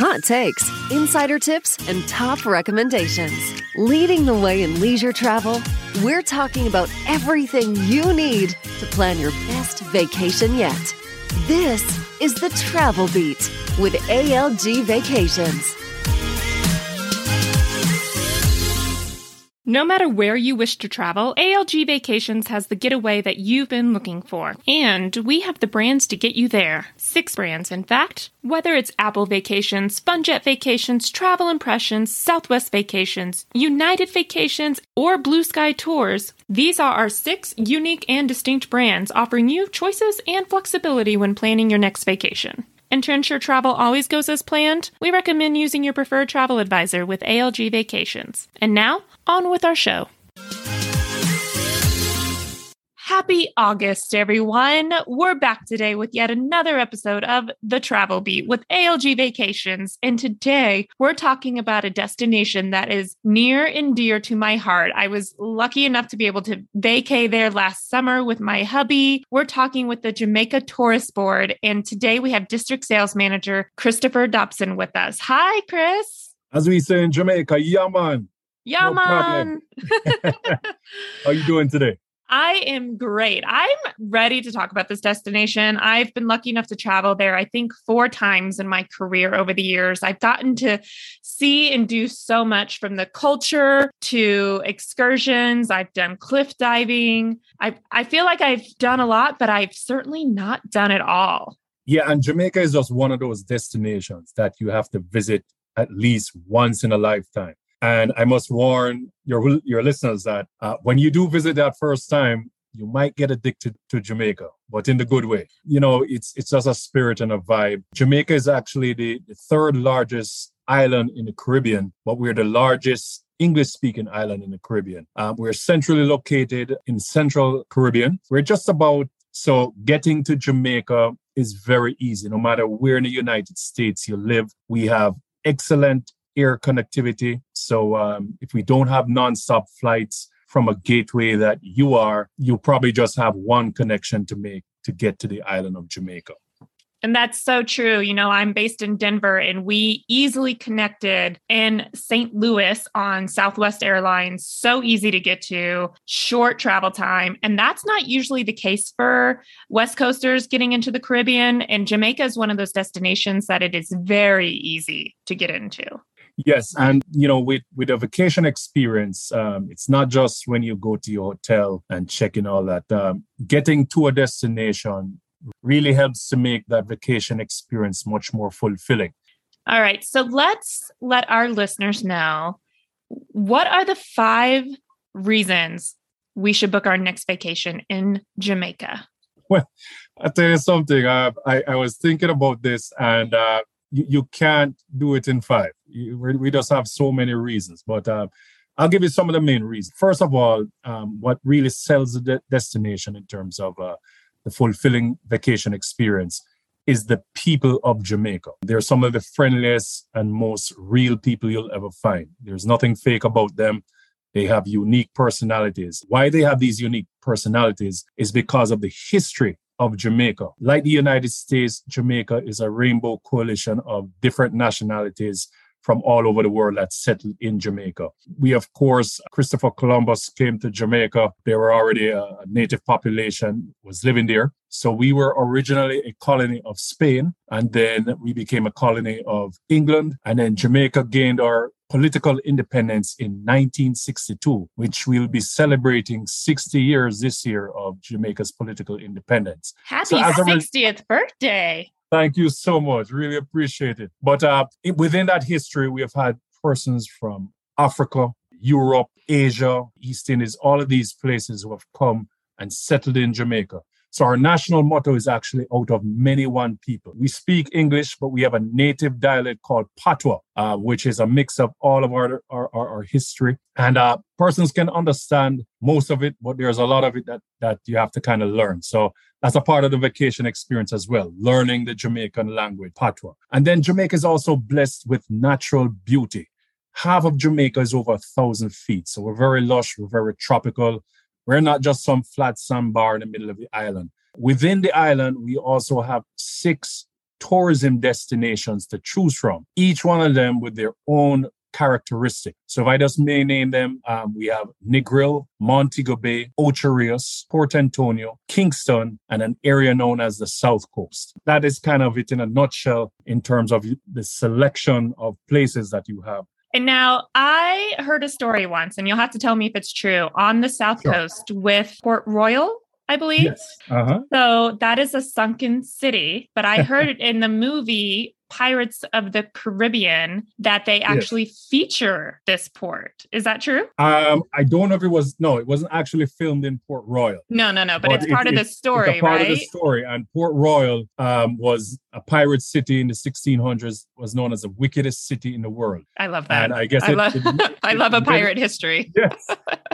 hot takes, insider tips, and top recommendations. Leading the way in leisure travel, we're talking about everything you need to plan your best vacation yet. This is the Travel Beat with ALG Vacations. No matter where you wish to travel, ALG Vacations has the getaway that you've been looking for. And we have the brands to get you there. Six brands, in fact. Whether it's Apple Vacations, Funjet Vacations, Travel Impressions, Southwest Vacations, United Vacations, or Blue Sky Tours, these are our six unique and distinct brands offering you choices and flexibility when planning your next vacation. And to ensure travel always goes as planned, we recommend using your preferred travel advisor with ALG Vacations. And now, on with our show. Happy August, everyone. We're back today with yet another episode of The Travel Beat with ALG Vacations. And today we're talking about a destination that is near and dear to my heart. I was lucky enough to be able to vacay there last summer with my hubby. We're talking with the Jamaica Tourist Board. And today we have District Sales Manager Christopher Dobson with us. Hi, Chris. As we say in Jamaica, yeah, man. Yeah, no man. How you doing today? I am great. I'm ready to talk about this destination. I've been lucky enough to travel there, I think, four times in my career over the years. I've gotten to see and do so much from the culture to excursions. I've done cliff diving. I, I feel like I've done a lot, but I've certainly not done it all. Yeah, and Jamaica is just one of those destinations that you have to visit at least once in a lifetime. And I must warn your your listeners that uh, when you do visit that first time, you might get addicted to Jamaica, but in the good way. You know, it's it's just a spirit and a vibe. Jamaica is actually the, the third largest island in the Caribbean, but we're the largest English speaking island in the Caribbean. Um, we're centrally located in central Caribbean. We're just about so getting to Jamaica is very easy. No matter where in the United States you live, we have excellent air connectivity. So um, if we don't have nonstop flights from a gateway that you are, you probably just have one connection to make to get to the island of Jamaica. And that's so true. You know, I'm based in Denver and we easily connected in St. Louis on Southwest Airlines. So easy to get to, short travel time. And that's not usually the case for West Coasters getting into the Caribbean. And Jamaica is one of those destinations that it is very easy to get into. Yes, and you know, with with a vacation experience, um, it's not just when you go to your hotel and check in all that. Um, getting to a destination really helps to make that vacation experience much more fulfilling. All right, so let's let our listeners know what are the five reasons we should book our next vacation in Jamaica. Well, I'll tell you something. Uh, I, I was thinking about this, and uh, you, you can't do it in five. We just have so many reasons, but uh, I'll give you some of the main reasons. First of all, um, what really sells the de- destination in terms of uh, the fulfilling vacation experience is the people of Jamaica. They're some of the friendliest and most real people you'll ever find. There's nothing fake about them. They have unique personalities. Why they have these unique personalities is because of the history of Jamaica. Like the United States, Jamaica is a rainbow coalition of different nationalities from all over the world that settled in Jamaica. We, of course, Christopher Columbus came to Jamaica. There were already a native population was living there. So we were originally a colony of Spain, and then we became a colony of England, and then Jamaica gained our political independence in 1962, which we'll be celebrating 60 years this year of Jamaica's political independence. Happy so 60th re- birthday. Thank you so much. Really appreciate it. But uh, within that history, we have had persons from Africa, Europe, Asia, East Indies, all of these places who have come and settled in Jamaica. So our national motto is actually out of many one people. We speak English, but we have a native dialect called Patois, uh, which is a mix of all of our, our, our, our history. And uh, persons can understand most of it, but there's a lot of it that, that you have to kind of learn. So that's a part of the vacation experience as well, learning the Jamaican language, Patois. And then Jamaica is also blessed with natural beauty. Half of Jamaica is over a thousand feet. So we're very lush, we're very tropical. We're not just some flat sandbar in the middle of the island. Within the island, we also have six tourism destinations to choose from, each one of them with their own characteristic. So if I just may name them, um, we have Negril, Montego Bay, Ocho Rios, Port Antonio, Kingston, and an area known as the South Coast. That is kind of it in a nutshell in terms of the selection of places that you have. And now I heard a story once, and you'll have to tell me if it's true, on the South sure. Coast with Port Royal. I believe. Yes. Uh-huh. So that is a sunken city. But I heard it in the movie Pirates of the Caribbean that they actually yes. feature this port. Is that true? Um, I don't know if it was. No, it wasn't actually filmed in Port Royal. No, no, no. But, but it's part it, of the story, it's part right? of the story. And Port Royal um, was a pirate city in the 1600s. Was known as the wickedest city in the world. I love that. And I guess I, it, love, it, I love a pirate history. Yes,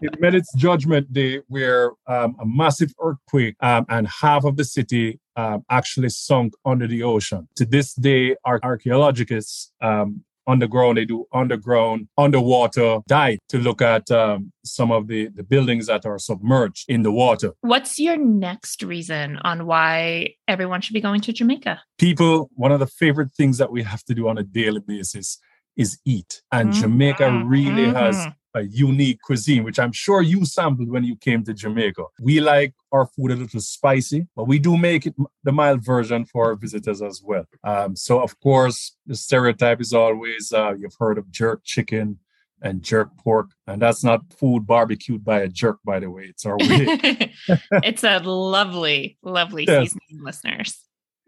it met its judgment day where um, a massive earthquake um, and half of the city um, actually sunk under the ocean. To this day, our archaeologists um, underground, they do underground, underwater dive to look at um, some of the, the buildings that are submerged in the water. What's your next reason on why everyone should be going to Jamaica? People, one of the favorite things that we have to do on a daily basis is eat. And mm-hmm. Jamaica really mm-hmm. has a unique cuisine, which I'm sure you sampled when you came to Jamaica. We like our food a little spicy, but we do make it the mild version for our visitors as well. Um, so, of course, the stereotype is always uh, you've heard of jerk chicken and jerk pork, and that's not food barbecued by a jerk, by the way. It's our way. it's a lovely, lovely yes. seasoning, listeners.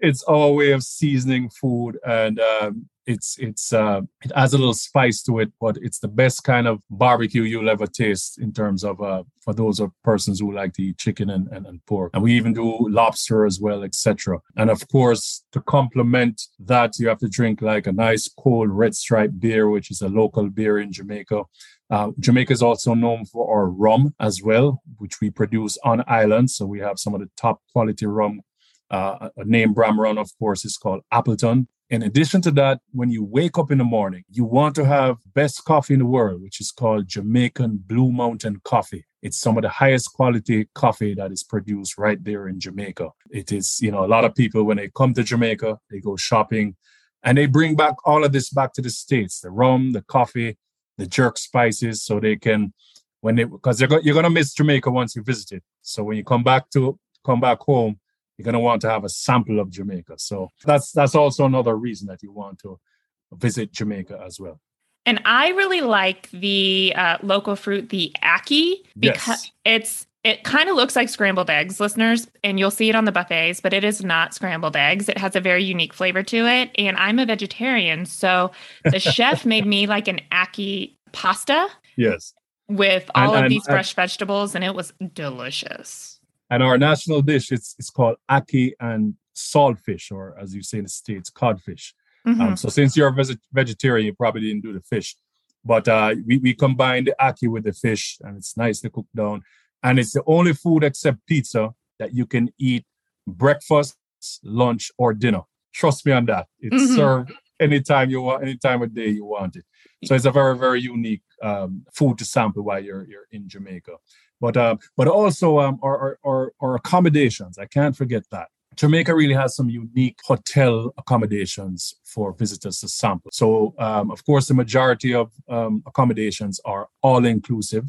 It's our way of seasoning food, and um, it's it's uh, it adds a little spice to it, but it's the best kind of barbecue you'll ever taste in terms of uh, for those of persons who like to eat chicken and, and, and pork. And we even do lobster as well, etc. And of course, to complement that, you have to drink like a nice cold red stripe beer, which is a local beer in Jamaica. Uh, Jamaica is also known for our rum as well, which we produce on island. So we have some of the top quality rum. Uh, a name brand run, of course, is called Appleton. In addition to that, when you wake up in the morning, you want to have best coffee in the world, which is called Jamaican Blue Mountain Coffee. It's some of the highest quality coffee that is produced right there in Jamaica. It is, you know, a lot of people when they come to Jamaica, they go shopping and they bring back all of this back to the States, the rum, the coffee, the jerk spices, so they can when they because you're, you're gonna miss Jamaica once you visit it. So when you come back to come back home, you're going to want to have a sample of Jamaica. So that's that's also another reason that you want to visit Jamaica as well. And I really like the uh, local fruit, the ackee, because yes. it's it kind of looks like scrambled eggs, listeners, and you'll see it on the buffets, but it is not scrambled eggs. It has a very unique flavor to it. And I'm a vegetarian, so the chef made me like an ackee pasta. Yes. With all and, of and, these fresh vegetables, and it was delicious. And our national dish it's it's called ackee and saltfish, or as you say in the states, codfish. Um, mm-hmm. Um, so since you're a vegetarian, you probably didn't do the fish, but uh, we we combine the ackee with the fish, and it's nicely cooked down. And it's the only food except pizza that you can eat breakfast, lunch, or dinner. Trust me on that. It's mm-hmm. served anytime you want, any time of day you want it. So it's a very, very unique um, food to sample while you're you're in Jamaica but uh, but also um, our, our, our accommodations. I can't forget that. Jamaica really has some unique hotel accommodations for visitors to sample. So, um, of course, the majority of um, accommodations are all inclusive,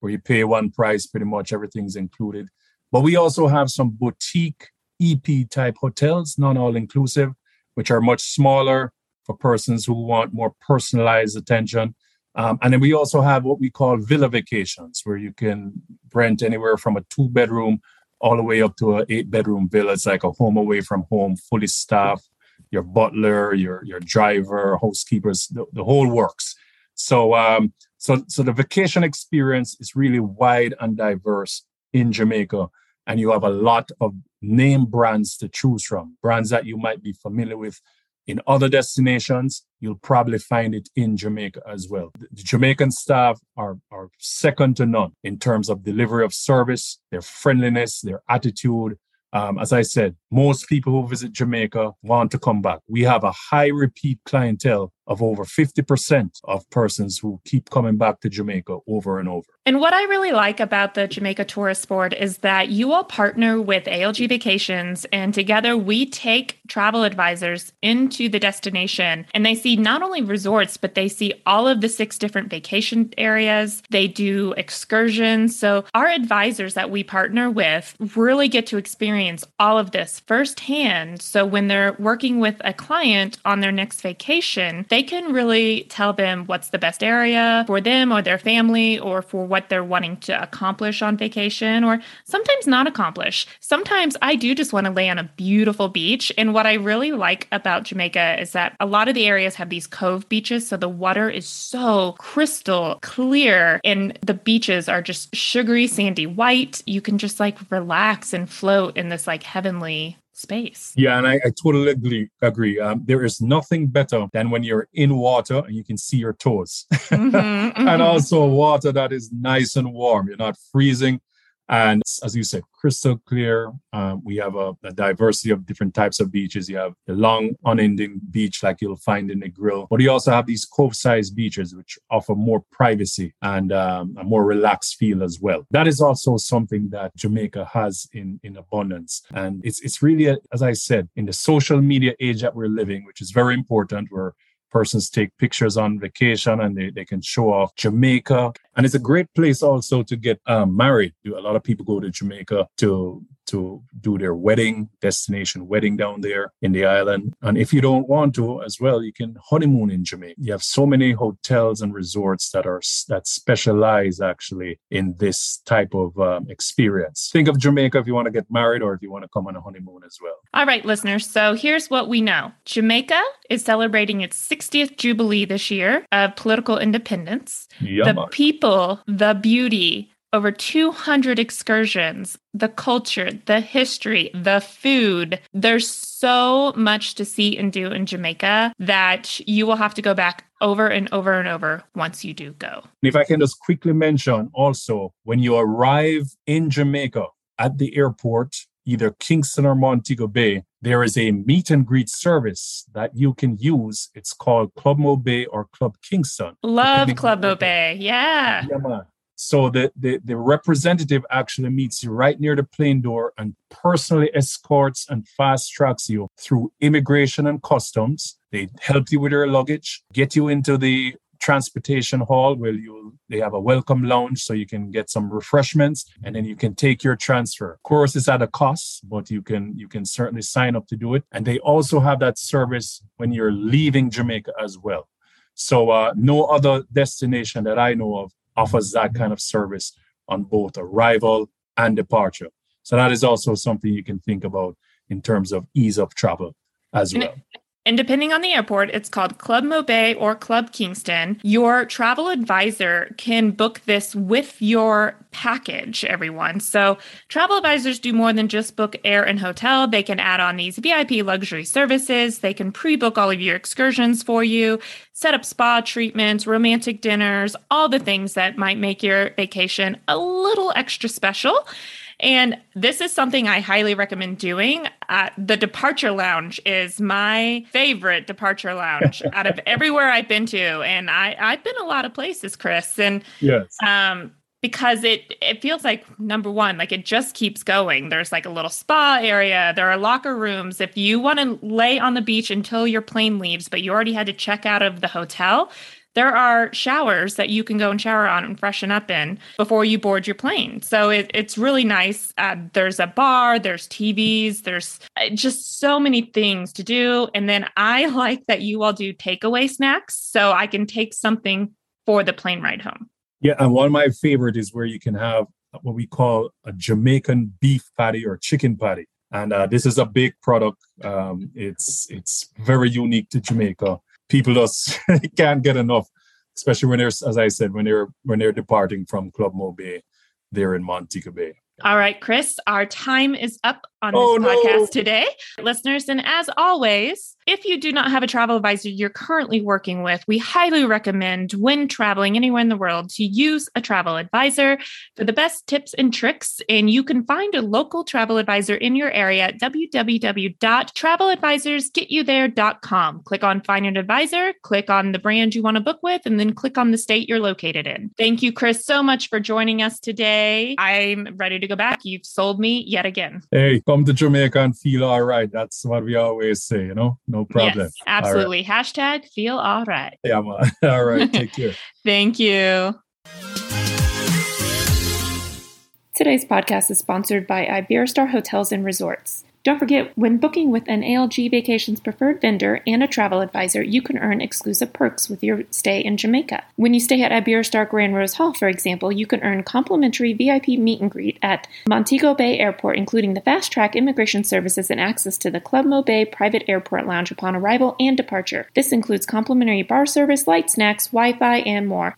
where you pay one price, pretty much everything's included. But we also have some boutique EP type hotels, non all inclusive, which are much smaller for persons who want more personalized attention. Um, and then we also have what we call villa vacations, where you can rent anywhere from a two bedroom all the way up to an eight bedroom villa. It's like a home away from home, fully staffed. Your butler, your your driver, housekeepers, the, the whole works. So um, so so the vacation experience is really wide and diverse in Jamaica, and you have a lot of name brands to choose from, brands that you might be familiar with in other destinations, you'll probably find it in Jamaica as well. The Jamaican staff are, are second to none in terms of delivery of service, their friendliness, their attitude. Um, as I said, most people who visit Jamaica want to come back. We have a high repeat clientele of over 50% of persons who keep coming back to Jamaica over and over. And what I really like about the Jamaica Tourist Board is that you all partner with ALG Vacations, and together we take travel advisors into the destination and they see not only resorts, but they see all of the six different vacation areas. They do excursions. So, our advisors that we partner with really get to experience all of this firsthand. So, when they're working with a client on their next vacation, they can really tell them what's the best area for them or their family or for what they're wanting to accomplish on vacation or sometimes not accomplish. Sometimes I do just want to lay on a beautiful beach. And what I really like about Jamaica is that a lot of the areas have these cove beaches. So the water is so crystal clear and the beaches are just sugary, sandy white. You can just like relax and float in this like heavenly space. Yeah, and I, I totally agree. agree. Um, there is nothing better than when you're in water and you can see your toes, mm-hmm, mm-hmm. and also water that is nice and warm. You're not freezing. And as you said, crystal clear. Uh, we have a, a, diversity of different types of beaches. You have the long, unending beach like you'll find in Negril, but you also have these cove-sized beaches which offer more privacy and um, a more relaxed feel as well. That is also something that Jamaica has in in abundance, and it's it's really, a, as I said, in the social media age that we're living, which is very important. Where persons take pictures on vacation and they, they can show off Jamaica. And it's a great place also to get um, married. A lot of people go to Jamaica to to do their wedding destination wedding down there in the island. And if you don't want to as well, you can honeymoon in Jamaica. You have so many hotels and resorts that are that specialize actually in this type of um, experience. Think of Jamaica if you want to get married or if you want to come on a honeymoon as well. All right, listeners. So here's what we know Jamaica is celebrating its 60th Jubilee this year of political independence. Yeah, the people, the beauty, over 200 excursions, the culture, the history, the food. There's so much to see and do in Jamaica that you will have to go back over and over and over once you do go. If I can just quickly mention also, when you arrive in Jamaica at the airport, either Kingston or Montego Bay, there is a meet and greet service that you can use. It's called Club Mo Bay or Club Kingston. Love Club Mo Bay. Yeah. yeah so the, the, the representative actually meets you right near the plane door and personally escorts and fast tracks you through immigration and customs. They help you with your luggage, get you into the transportation hall where you they have a welcome lounge so you can get some refreshments and then you can take your transfer of course it's at a cost but you can you can certainly sign up to do it and they also have that service when you're leaving jamaica as well so uh, no other destination that i know of offers that kind of service on both arrival and departure. So that is also something you can think about in terms of ease of travel as well. And depending on the airport, it's called Club Mobay or Club Kingston. Your travel advisor can book this with your package, everyone. So, travel advisors do more than just book air and hotel. They can add on these VIP luxury services. They can pre book all of your excursions for you, set up spa treatments, romantic dinners, all the things that might make your vacation a little extra special. And this is something I highly recommend doing. Uh, the Departure Lounge is my favorite departure lounge out of everywhere I've been to. And I, I've been a lot of places, Chris. And yes. Um, because it it feels like number one like it just keeps going there's like a little spa area there are locker rooms if you want to lay on the beach until your plane leaves but you already had to check out of the hotel there are showers that you can go and shower on and freshen up in before you board your plane. So it, it's really nice. Uh, there's a bar, there's TVs, there's uh, just so many things to do. And then I like that you all do takeaway snacks. So I can take something for the plane ride home. Yeah. And one of my favorite is where you can have what we call a Jamaican beef patty or chicken patty. And uh, this is a big product. Um, it's it's very unique to Jamaica people just can't get enough, especially when they're, as I said, when they're when they're departing from Club Mo Bay, they're in Montego Bay. All right, Chris, our time is up on Oh, this no. podcast today, listeners. And as always, if you do not have a travel advisor you're currently working with, we highly recommend when traveling anywhere in the world to use a travel advisor for the best tips and tricks. And you can find a local travel advisor in your area at www.traveladvisorsgetyouThere.com. Click on Find an Advisor, click on the brand you want to book with, and then click on the state you're located in. Thank you, Chris, so much for joining us today. I'm ready to go back. You've sold me yet again. Hey, come to Jamaica and feel all right. That's what we always say, you know? No problem. Yes, absolutely. Hashtag feel all right. Yeah, man. All right. Take care. Thank you. Today's podcast is sponsored by Iberostar Hotels and Resorts. Don't forget, when booking with an ALG Vacations preferred vendor and a travel advisor, you can earn exclusive perks with your stay in Jamaica. When you stay at Iberostar Grand Rose Hall, for example, you can earn complimentary VIP meet and greet at Montego Bay Airport, including the fast track immigration services and access to the Club Mo Bay private airport lounge upon arrival and departure. This includes complimentary bar service, light snacks, Wi Fi, and more.